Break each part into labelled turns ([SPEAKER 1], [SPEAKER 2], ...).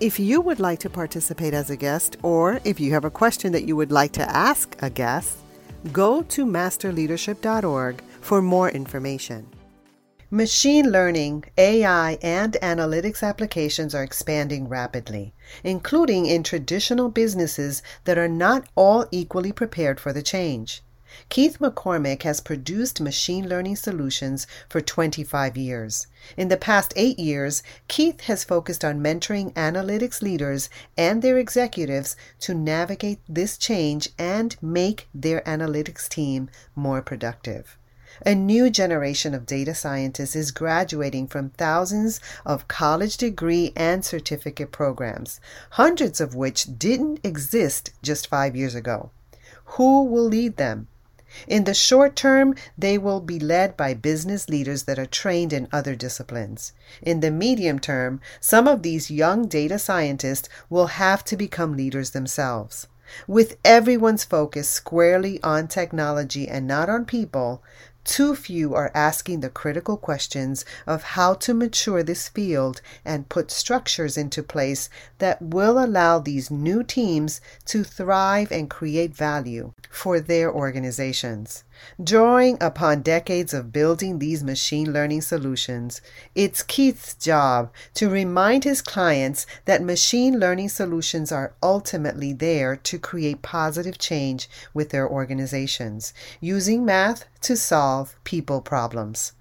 [SPEAKER 1] If you would like to participate as a guest, or if you have a question that you would like to ask a guest, go to masterleadership.org for more information. Machine learning, AI, and analytics applications are expanding rapidly, including in traditional businesses that are not all equally prepared for the change. Keith McCormick has produced machine learning solutions for 25 years. In the past eight years, Keith has focused on mentoring analytics leaders and their executives to navigate this change and make their analytics team more productive. A new generation of data scientists is graduating from thousands of college degree and certificate programs, hundreds of which didn't exist just five years ago. Who will lead them? In the short term, they will be led by business leaders that are trained in other disciplines. In the medium term, some of these young data scientists will have to become leaders themselves. With everyone's focus squarely on technology and not on people, too few are asking the critical questions of how to mature this field and put structures into place that will allow these new teams to thrive and create value for their organizations. Drawing upon decades of building these machine learning solutions, it's Keith's job to remind his clients that machine learning solutions are ultimately there to create positive change with their organizations, using math to solve people problems.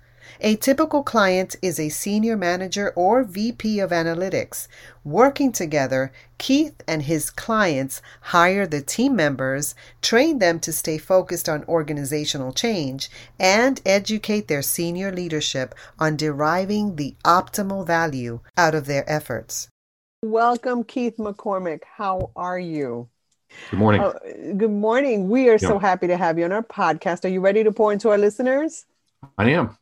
[SPEAKER 1] A typical client is a senior manager or VP of analytics. Working together, Keith and his clients hire the team members, train them to stay focused on organizational change, and educate their senior leadership on deriving the optimal value out of their efforts. Welcome, Keith McCormick. How are you?
[SPEAKER 2] Good morning.
[SPEAKER 1] Uh, good morning. We are yeah. so happy to have you on our podcast. Are you ready to pour into our listeners?
[SPEAKER 2] I am.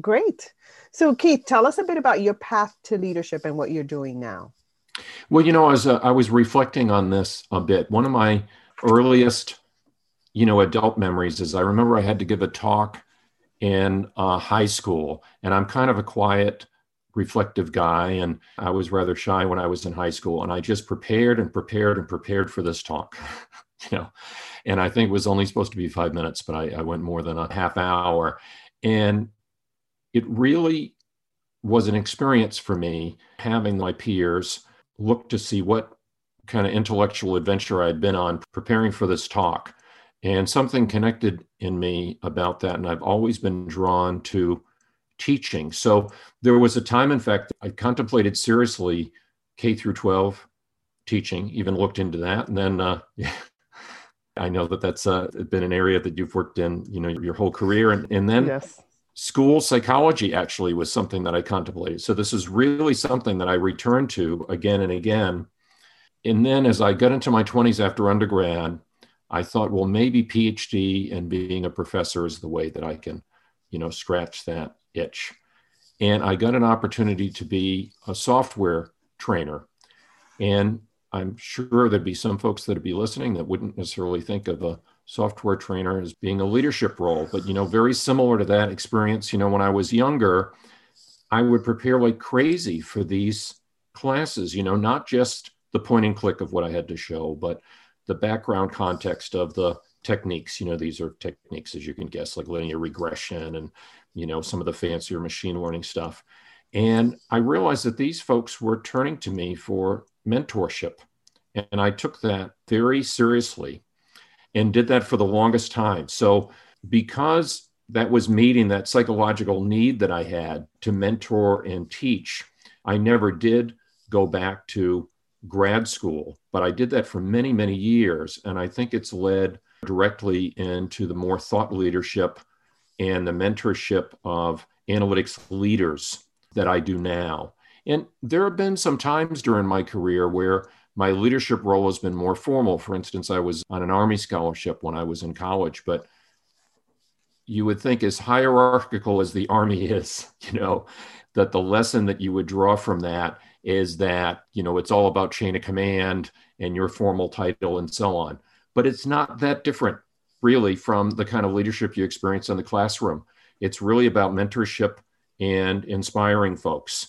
[SPEAKER 1] Great. So, Keith, tell us a bit about your path to leadership and what you're doing now.
[SPEAKER 2] Well, you know, as uh, I was reflecting on this a bit, one of my earliest, you know, adult memories is I remember I had to give a talk in uh, high school, and I'm kind of a quiet, reflective guy, and I was rather shy when I was in high school, and I just prepared and prepared and prepared for this talk, you know, and I think it was only supposed to be five minutes, but I, I went more than a half hour, and it really was an experience for me having my peers look to see what kind of intellectual adventure I'd been on preparing for this talk. And something connected in me about that. And I've always been drawn to teaching. So there was a time, in fact, I contemplated seriously K through 12 teaching, even looked into that. And then, uh, I know that that's uh, been an area that you've worked in, you know, your whole career. And, and then yes school psychology actually was something that I contemplated. So this is really something that I returned to again and again. And then as I got into my 20s after undergrad, I thought, well, maybe PhD and being a professor is the way that I can, you know, scratch that itch. And I got an opportunity to be a software trainer. And I'm sure there'd be some folks that'd be listening that wouldn't necessarily think of a software trainer as being a leadership role. But, you know, very similar to that experience, you know, when I was younger, I would prepare like crazy for these classes, you know, not just the point and click of what I had to show, but the background context of the techniques. You know, these are techniques, as you can guess, like linear regression and, you know, some of the fancier machine learning stuff. And I realized that these folks were turning to me for mentorship. And I took that very seriously and did that for the longest time. So, because that was meeting that psychological need that I had to mentor and teach, I never did go back to grad school, but I did that for many, many years. And I think it's led directly into the more thought leadership and the mentorship of analytics leaders that I do now. And there have been some times during my career where my leadership role has been more formal. For instance, I was on an Army scholarship when I was in college, but you would think as hierarchical as the Army is, you know, that the lesson that you would draw from that is that, you know, it's all about chain of command and your formal title and so on. But it's not that different, really, from the kind of leadership you experience in the classroom. It's really about mentorship and inspiring folks.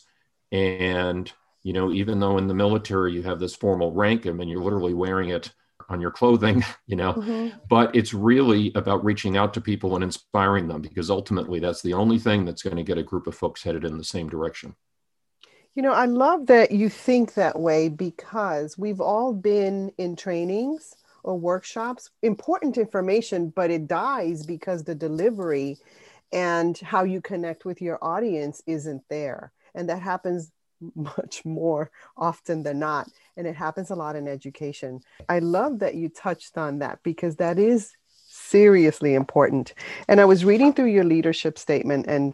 [SPEAKER 2] And, you know, even though in the military you have this formal rank, I mean, you're literally wearing it on your clothing, you know, mm-hmm. but it's really about reaching out to people and inspiring them because ultimately that's the only thing that's going to get a group of folks headed in the same direction.
[SPEAKER 3] You know, I love that you think that way because we've all been in trainings or workshops, important information, but it dies because the delivery and how you connect with your audience isn't there. And that happens much more often than not. And it happens a lot in education. I love that you touched on that because that is seriously important. And I was reading through your leadership statement, and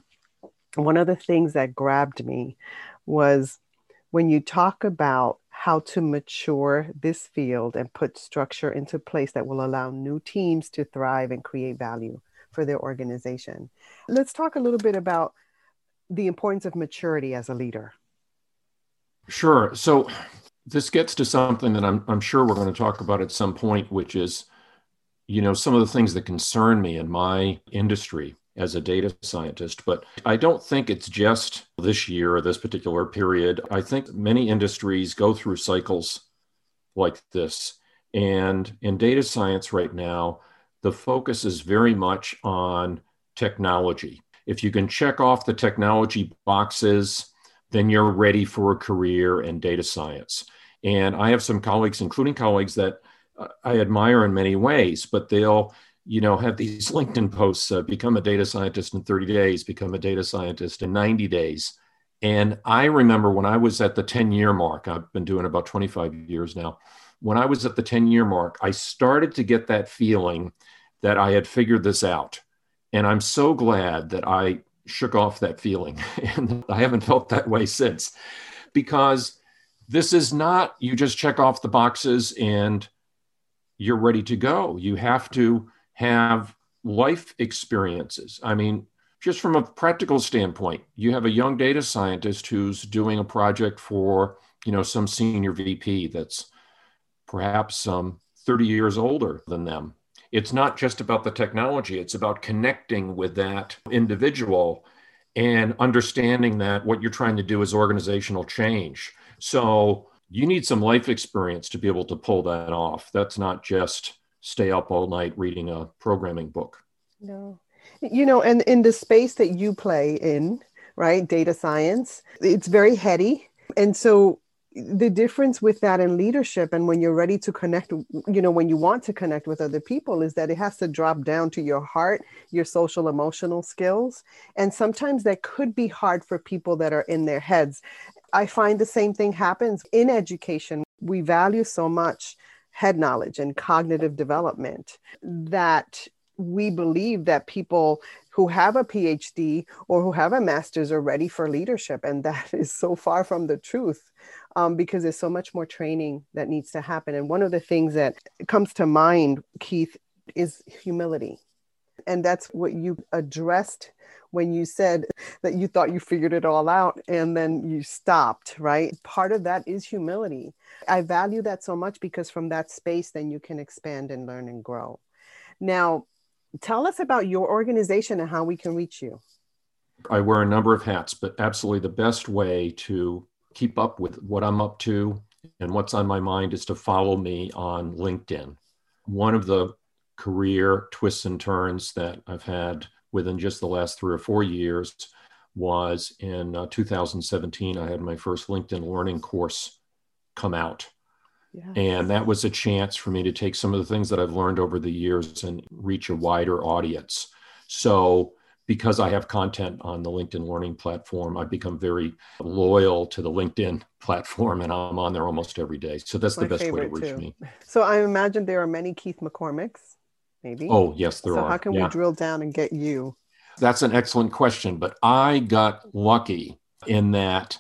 [SPEAKER 3] one of the things that grabbed me was when you talk about how to mature this field and put structure into place that will allow new teams to thrive and create value for their organization. Let's talk a little bit about the importance of maturity as a leader.
[SPEAKER 2] Sure. So, this gets to something that I'm, I'm sure we're going to talk about at some point, which is, you know, some of the things that concern me in my industry as a data scientist. But I don't think it's just this year or this particular period. I think many industries go through cycles like this. And in data science right now, the focus is very much on technology. If you can check off the technology boxes, then you're ready for a career in data science. And I have some colleagues, including colleagues that I admire in many ways, but they'll you know, have these LinkedIn posts, uh, become a data scientist in 30 days, become a data scientist in 90 days. And I remember when I was at the 10 year mark, I've been doing about 25 years now. When I was at the 10 year mark, I started to get that feeling that I had figured this out. And I'm so glad that I shook off that feeling. and I haven't felt that way since because this is not you just check off the boxes and you're ready to go. You have to have life experiences. I mean, just from a practical standpoint, you have a young data scientist who's doing a project for, you know, some senior VP that's perhaps um, 30 years older than them. It's not just about the technology, it's about connecting with that individual and understanding that what you're trying to do is organizational change. So you need some life experience to be able to pull that off. That's not just stay up all night reading a programming book.
[SPEAKER 3] No. You know, and in the space that you play in, right, data science, it's very heady. And so the difference with that in leadership and when you're ready to connect you know when you want to connect with other people is that it has to drop down to your heart your social emotional skills. And sometimes that could be hard for people that are in their heads. I find the same thing happens in education. We value so much head knowledge and cognitive development that we believe that people who have a PhD or who have a master's are ready for leadership. And that is so far from the truth um, because there's so much more training that needs to happen. And one of the things that comes to mind, Keith, is humility. And that's what you addressed when you said that you thought you figured it all out and then you stopped, right? Part of that is humility. I value that so much because from that space, then you can expand and learn and grow. Now, tell us about your organization and how we can reach you.
[SPEAKER 2] I wear a number of hats, but absolutely the best way to keep up with what I'm up to and what's on my mind is to follow me on LinkedIn. One of the career twists and turns that I've had within just the last three or four years was in uh, 2017, I had my first LinkedIn learning course come out. And that was a chance for me to take some of the things that I've learned over the years and reach a wider audience. So because I have content on the LinkedIn Learning platform, I've become very loyal to the LinkedIn platform and I'm on there almost every day. So that's
[SPEAKER 3] My
[SPEAKER 2] the best way to reach
[SPEAKER 3] too.
[SPEAKER 2] me.
[SPEAKER 3] So I imagine there are many Keith McCormicks, maybe.
[SPEAKER 2] Oh, yes, there
[SPEAKER 3] so
[SPEAKER 2] are.
[SPEAKER 3] So, how can
[SPEAKER 2] Yeah.
[SPEAKER 3] we drill down and get you?
[SPEAKER 2] That's an excellent question, but I got lucky in that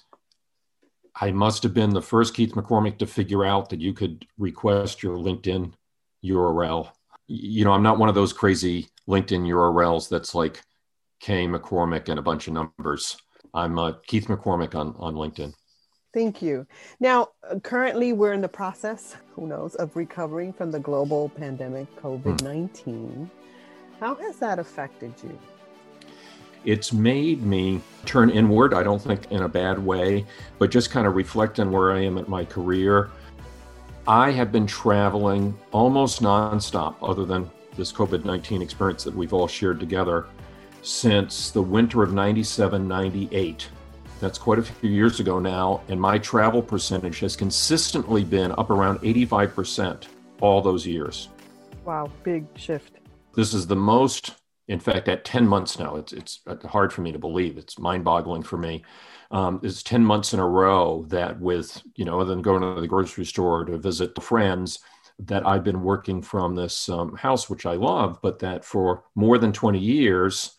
[SPEAKER 2] I must have been the first Keith McCormick to figure out that you could request your LinkedIn URL. You know, I'm not one of those crazy LinkedIn URLs that's like K McCormick and a bunch of numbers. I'm uh, Keith McCormick on, on LinkedIn.
[SPEAKER 3] Thank you. Now, currently, we're in the process, who knows, of recovering from the global pandemic, COVID 19. How has that affected you?
[SPEAKER 2] It's made me turn inward. I don't think in a bad way, but just kind of reflect on where I am at my career. I have been traveling almost nonstop, other than this COVID 19 experience that we've all shared together, since the winter of 97, 98. That's quite a few years ago now. And my travel percentage has consistently been up around 85% all those years.
[SPEAKER 3] Wow, big shift.
[SPEAKER 2] This is the most in fact, at 10 months now, it's, it's hard for me to believe. It's mind boggling for me. Um, it's 10 months in a row that with, you know, other than going to the grocery store to visit friends, that I've been working from this um, house, which I love, but that for more than 20 years,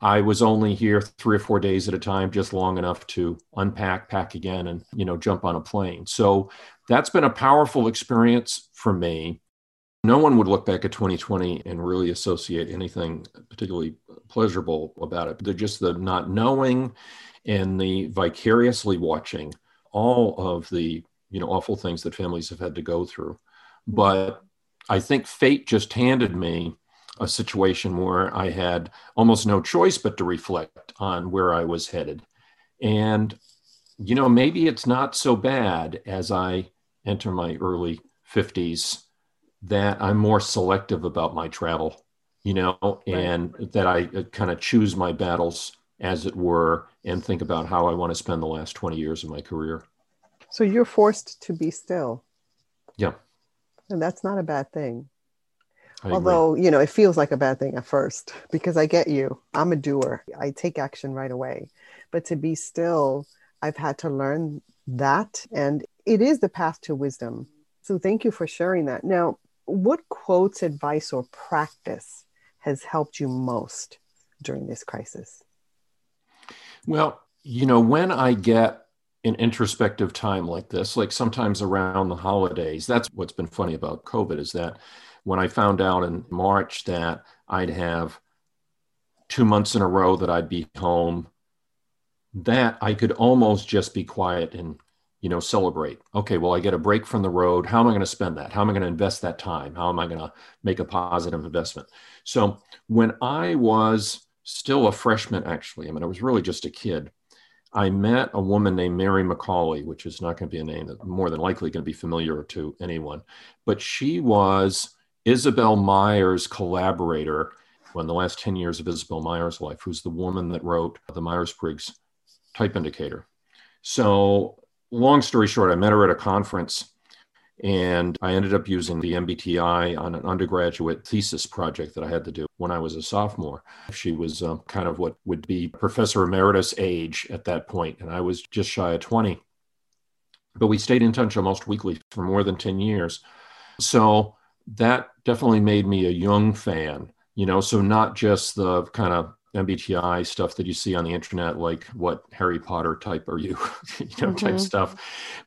[SPEAKER 2] I was only here three or four days at a time, just long enough to unpack, pack again, and, you know, jump on a plane. So that's been a powerful experience for me no one would look back at 2020 and really associate anything particularly pleasurable about it. They're just the not knowing and the vicariously watching all of the you know awful things that families have had to go through. But I think fate just handed me a situation where I had almost no choice but to reflect on where I was headed. And you know, maybe it's not so bad as I enter my early 50s that I'm more selective about my travel, you know, and that I uh, kind of choose my battles, as it were, and think about how I want to spend the last 20 years of my career.
[SPEAKER 3] So you're forced to be still.
[SPEAKER 2] Yeah.
[SPEAKER 3] And that's not a bad thing.
[SPEAKER 2] I
[SPEAKER 3] Although,
[SPEAKER 2] agree.
[SPEAKER 3] you know, it feels like a bad thing at first because I get you. I'm a doer, I take action right away. But to be still, I've had to learn that. And it is the path to wisdom. So thank you for sharing that. Now, what quotes, advice, or practice has helped you most during this crisis?
[SPEAKER 2] Well, you know, when I get an introspective time like this, like sometimes around the holidays, that's what's been funny about COVID is that when I found out in March that I'd have two months in a row that I'd be home, that I could almost just be quiet and you know celebrate. Okay well i get a break from the road. How am i going to spend that? How am i going to invest that time? How am i going to make a positive investment? So when i was still a freshman actually i mean i was really just a kid i met a woman named Mary McCaulley which is not going to be a name that more than likely going to be familiar to anyone but she was isabel myers collaborator in the last 10 years of isabel myers life who's the woman that wrote the myers-briggs type indicator. So long story short, I met her at a conference and I ended up using the MBTI on an undergraduate thesis project that I had to do when I was a sophomore. She was uh, kind of what would be Professor Emeritus age at that point, and I was just shy of 20. But we stayed in touch almost weekly for more than 10 years. So that definitely made me a Jung fan, you know, so not just the kind of MBTI stuff that you see on the internet, like what Harry Potter type are you, you know, mm-hmm. type stuff,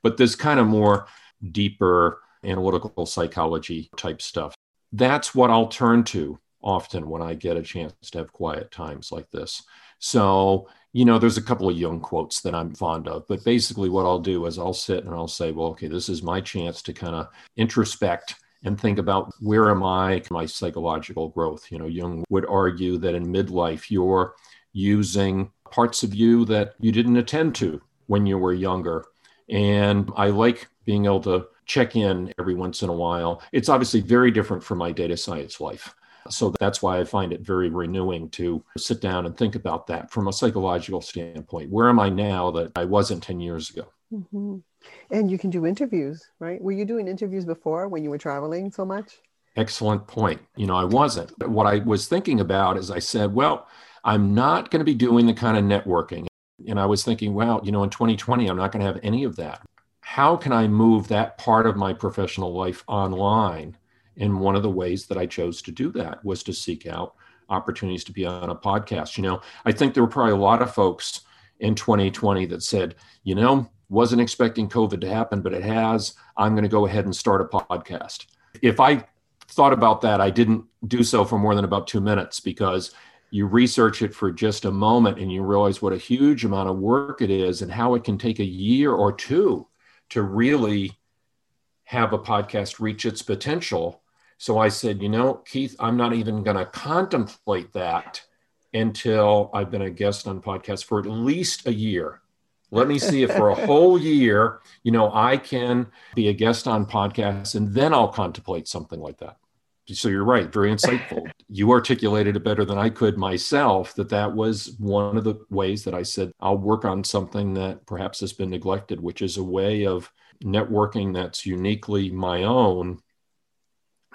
[SPEAKER 2] but this kind of more deeper analytical psychology type stuff. That's what I'll turn to often when I get a chance to have quiet times like this. So, you know, there's a couple of Jung quotes that I'm fond of, but basically what I'll do is I'll sit and I'll say, well, okay, this is my chance to kind of introspect and think about where am I, my psychological growth. You know, Jung would argue that in midlife, you're using parts of you that you didn't attend to when you were younger. And I like being able to check in every once in a while. It's obviously very different from my data science life. So that's why I find it very renewing to sit down and think about that from a psychological standpoint. Where am I now that I wasn't 10 years ago?
[SPEAKER 3] Mm-hmm. And you can do interviews, right? Were you doing interviews before when you were traveling so much?
[SPEAKER 2] Excellent point. You know, I wasn't. What I was thinking about is I said, well, I'm not going to be doing the kind of networking. And I was thinking, wow, you know, in 2020, I'm not going to have any of that. How can I move that part of my professional life online? And one of the ways that I chose to do that was to seek out opportunities to be on a podcast. You know, I think there were probably a lot of folks in 2020 that said, you know, wasn't expecting COVID to happen, but it has. I'm going to go ahead and start a podcast. If I thought about that, I didn't do so for more than about two minutes because you research it for just a moment and you realize what a huge amount of work it is and how it can take a year or two to really have a podcast reach its potential. So I said, you know, Keith, I'm not even going to contemplate that until I've been a guest on podcasts for at least a year. Let me see if for a whole year, you know, I can be a guest on podcasts and then I'll contemplate something like that. So you're right, very insightful. you articulated it better than I could myself that that was one of the ways that I said I'll work on something that perhaps has been neglected, which is a way of networking that's uniquely my own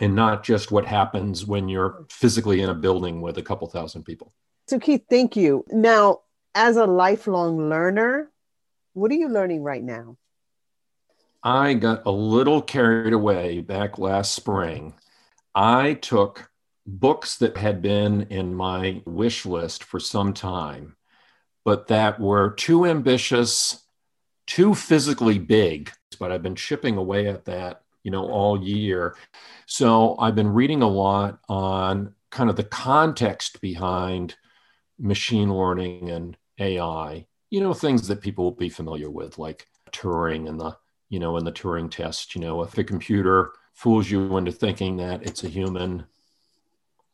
[SPEAKER 2] and not just what happens when you're physically in a building with a couple thousand people.
[SPEAKER 3] So Keith, thank you. Now, as a lifelong learner, what are you learning right now?
[SPEAKER 2] I got a little carried away back last spring. I took books that had been in my wish list for some time, but that were too ambitious, too physically big. But I've been chipping away at that, you know, all year. So I've been reading a lot on kind of the context behind machine learning and AI you know, things that people will be familiar with, like Turing and the, you know, in the Turing test, you know, if a computer fools you into thinking that it's a human,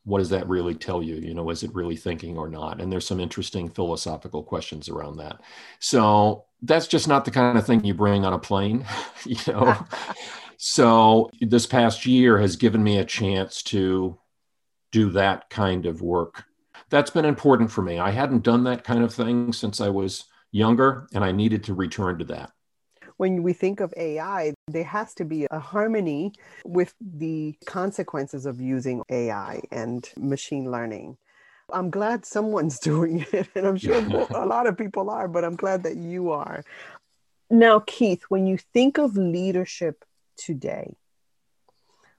[SPEAKER 2] what does that really tell you? You know, is it really thinking or not? And there's some interesting philosophical questions around that. So that's just not the kind of thing you bring on a plane, you know. so this past year has given me a chance to do that kind of work that's been important for me. I hadn't done that kind of thing since I was younger, and I needed to return to that.
[SPEAKER 3] When we think of AI, there has to be a harmony with the consequences of using AI and machine learning. I'm glad someone's doing it, and I'm sure a lot of people are, but I'm glad that you are. Now, Keith, when you think of leadership today,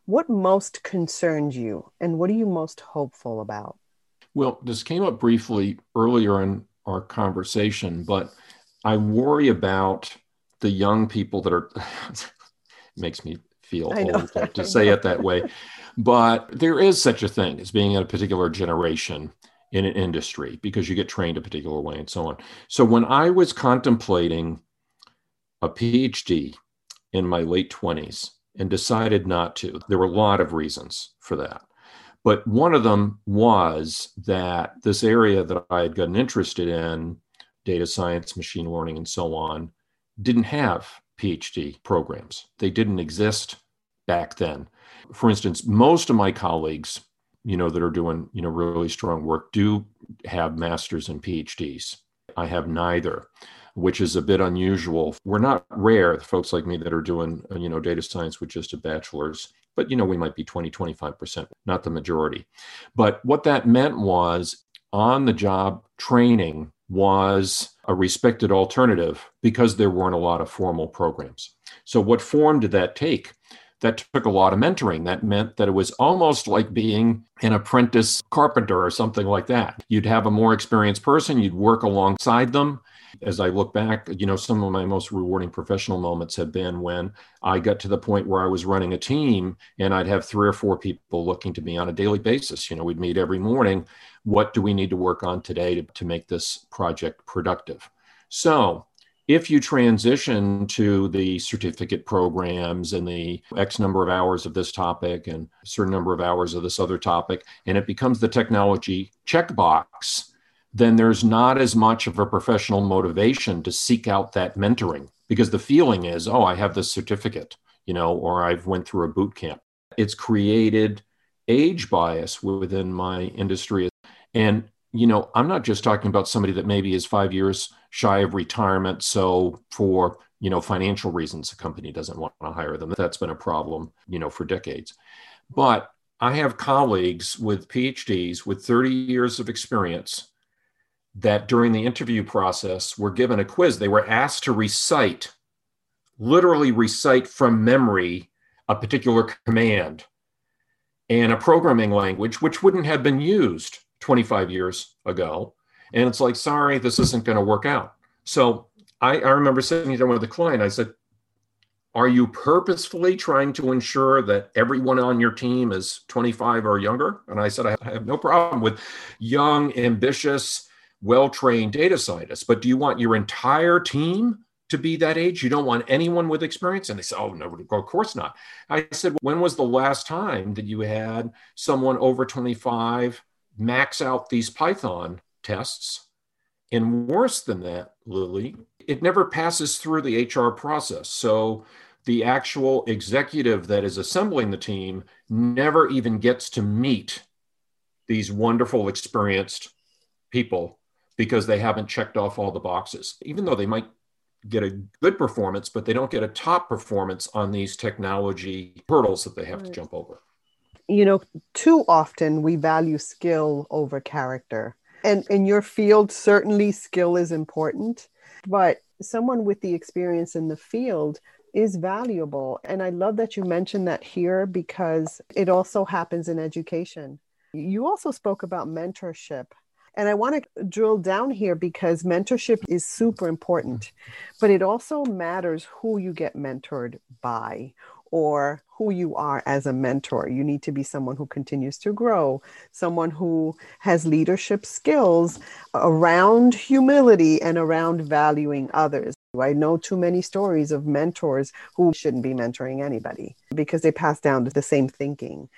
[SPEAKER 3] what most concerns you and what are you most hopeful about?
[SPEAKER 2] Well, this came up briefly earlier in our conversation, but I worry about the young people that are, makes me feel old to say it that way. But there is such a thing as being in a particular generation in an industry because you get trained a particular way and so on. So when I was contemplating a PhD in my late 20s and decided not to, there were a lot of reasons for that. But one of them was that this area that I had gotten interested in, data science, machine learning, and so on, didn't have PhD programs. They didn't exist back then. For instance, most of my colleagues, you know, that are doing, you know, really strong work do have masters and PhDs. I have neither, which is a bit unusual. We're not rare, folks like me that are doing, you know, data science with just a bachelor's but you know we might be 20 25% not the majority but what that meant was on the job training was a respected alternative because there weren't a lot of formal programs so what form did that take that took a lot of mentoring. That meant that it was almost like being an apprentice carpenter or something like that. You'd have a more experienced person, you'd work alongside them, as I look back, you know, some of my most rewarding professional moments have been when I got to the point where I was running a team and I'd have three or four people looking to me on a daily basis. You know, we'd meet every morning. What do we need to work on today to, to make this project productive? So, if you transition to the certificate programs and the X number of hours of this topic and a certain number of hours of this other topic, and it becomes the technology checkbox, then there's not as much of a professional motivation to seek out that mentoring because the feeling is, oh, I have this certificate, you know, or I've went through a boot camp. It's created age bias within my industry. And, you know, I'm not just talking about somebody that maybe is five years shy of retirement. So for, you know, financial reasons, the company doesn't want to hire them. That's been a problem, you know, for decades. But I have colleagues with PhDs with 30 years of experience that during the interview process were given a quiz. They were asked to recite, literally recite from memory, a particular command and a programming language, which wouldn't have been used 25 years ago. And it's like, sorry, this isn't going to work out. So I, I remember sitting down with the client. I said, are you purposefully trying to ensure that everyone on your team is 25 or younger? And I said, I have no problem with young, ambitious, well trained data scientists, but do you want your entire team to be that age? You don't want anyone with experience? And they said, Oh, no, of course not. I said, When was the last time that you had someone over 25 max out these Python tests? And worse than that, Lily, it never passes through the HR process. So the actual executive that is assembling the team never even gets to meet these wonderful, experienced people because they haven't checked off all the boxes, even though they might get a good performance, but they don't get a top performance on these technology hurdles that they have right. to jump over.
[SPEAKER 3] You know, too often we value skill over character. And in your field, certainly skill is important, but someone with the experience in the field is valuable. And I love that you mentioned that here because it also happens in education. You also spoke about mentorship. And I want to drill down here because mentorship is super important, but it also matters who you get mentored by or who you are as a mentor. You need to be someone who continues to grow, someone who has leadership skills around humility and around valuing others. I know too many stories of mentors who shouldn't be mentoring anybody because they pass down the same thinking.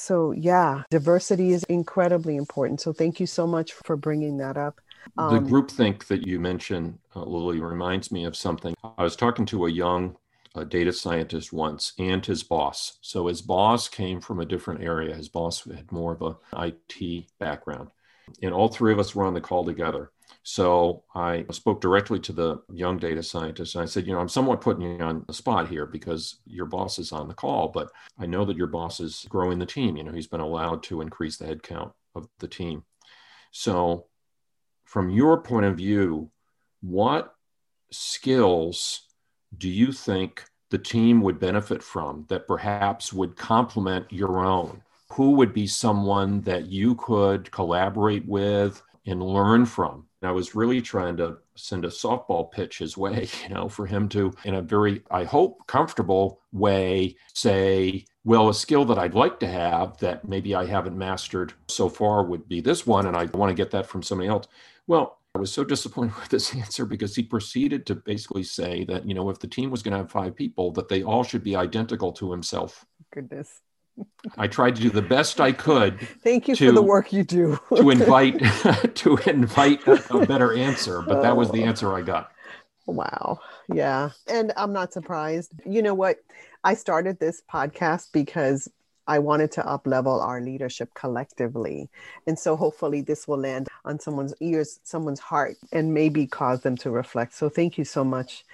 [SPEAKER 3] So, yeah, diversity is incredibly important. So, thank you so much for bringing that up.
[SPEAKER 2] Um, the groupthink that you mentioned, uh, Lily, reminds me of something. I was talking to a young uh, data scientist once and his boss. So, his boss came from a different area. His boss had more of an IT background. And all three of us were on the call together. So I spoke directly to the young data scientist and I said, you know, I'm somewhat putting you on the spot here because your boss is on the call, but I know that your boss is growing the team. You know, he's been allowed to increase the headcount of the team. So, from your point of view, what skills do you think the team would benefit from that perhaps would complement your own? Who would be someone that you could collaborate with and learn from? I was really trying to send a softball pitch his way, you know, for him to, in a very, I hope, comfortable way, say, well, a skill that I'd like to have that maybe I haven't mastered so far would be this one, and I want to get that from somebody else. Well, I was so disappointed with this answer because he proceeded to basically say that, you know, if the team was going to have five people, that they all should be identical to himself.
[SPEAKER 3] Goodness.
[SPEAKER 2] I tried to do the best I could.
[SPEAKER 3] Thank you to, for the work you do.
[SPEAKER 2] to invite to invite a, a, better answer, but that was the oh. answer I got.
[SPEAKER 3] Wow. Yeah. And I'm not surprised. You know what? I started this podcast because I wanted to up level our leadership collectively. And so hopefully this will land on someone's ears, someone's heart, and maybe cause them to reflect. So thank you so much.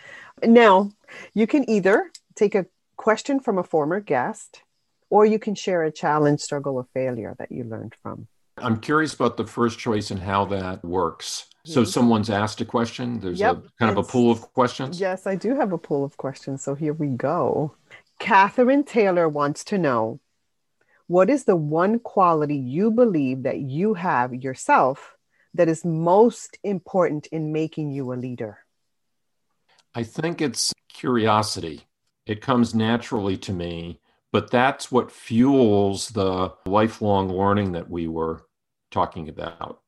[SPEAKER 3] Now, you can either take a question from a former guest or you can share a challenge, struggle, or failure that you learned from.
[SPEAKER 2] I'm curious about the first choice and how that works. So mm-hmm. someone's asked a question. There's yep, a kind of a pool of questions.
[SPEAKER 3] Yes, I do have a pool of questions. So here we go. Catherine Taylor wants to know what is the one quality you believe that you have yourself that is most important in making you a leader?
[SPEAKER 2] I think it's curiosity. It comes naturally to me but that's what fuels the lifelong learning that we were talking about.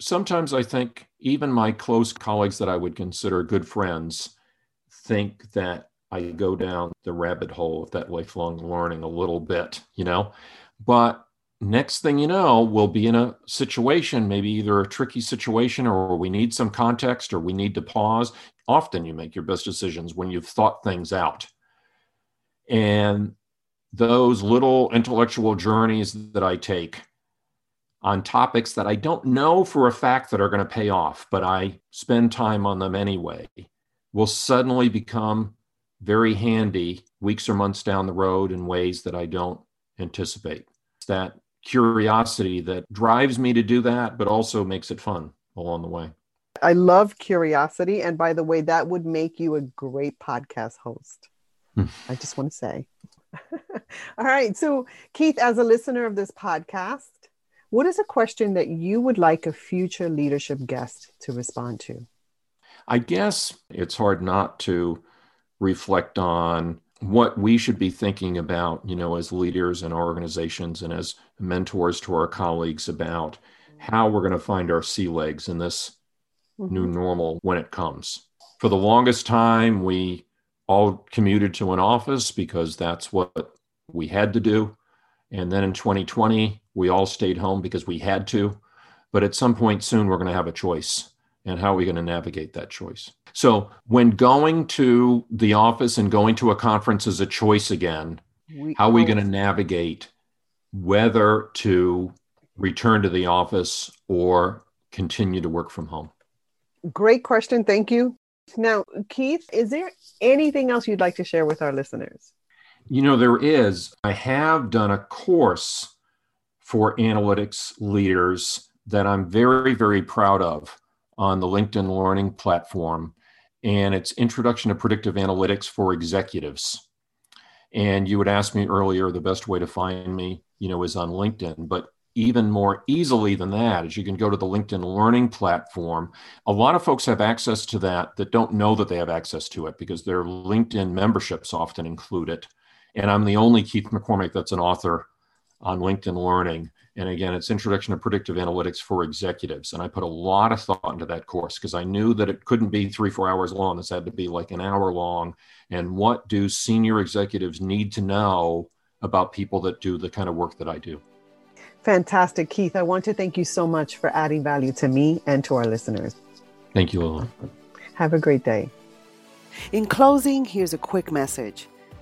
[SPEAKER 2] Sometimes I think even my close colleagues that I would consider good friends think that I go down the rabbit hole of that lifelong learning a little bit, you know. But next thing you know, we'll be in a situation, maybe either a tricky situation or we need some context or we need to pause. Often you make your best decisions when you've thought things out. And those little intellectual journeys that I take on topics that I don't know for a fact that are going to pay off, but I spend time on them anyway, will suddenly become very handy weeks or months down the road in ways that I don't anticipate. It's that curiosity that drives me to do that, but also makes it fun. along the way.
[SPEAKER 3] I love curiosity. And by the way, that would make you a great podcast host. I just want to say. All right. So, Keith, as a listener of this podcast, what is a question that you would like a future leadership guest to respond to?
[SPEAKER 2] I guess it's hard not to reflect on what we should be thinking about, you know, as leaders in our organizations and as mentors to our colleagues about how we're going to find our sea legs in this mm-hmm. new normal when it comes. For the longest time, we all commuted to an office because that's what we had to do. And then in 2020, we all stayed home because we had to. But at some point soon, we're going to have a choice. And how are we going to navigate that choice? So, when going to the office and going to a conference is a choice again, how are we going to navigate whether to return to the office or continue to work from home?
[SPEAKER 3] Great question. Thank you. Now, Keith, is there anything else you'd like to share with our listeners?
[SPEAKER 2] You know, there is. I have done a course for analytics leaders that I'm very, very proud of on the LinkedIn Learning platform. And it's Introduction to Predictive Analytics for Executives. And you would ask me earlier, the best way to find me, you know, is on LinkedIn. But even more easily than that is you can go to the LinkedIn Learning platform. A lot of folks have access to that that don't know that they have access to it because their LinkedIn memberships often include it. And I'm the only Keith McCormick that's an author on LinkedIn Learning. And again, it's Introduction to Predictive Analytics for Executives. And I put a lot of thought into that course because I knew that it couldn't be three, four hours long. This had to be like an hour long. And what do senior executives need to know about people that do the kind of work that I do?
[SPEAKER 3] Fantastic. Keith, I want to thank you so much for adding value to me and to our listeners.
[SPEAKER 2] Thank you, Lila.
[SPEAKER 3] Have a great day. In closing, here's a quick message.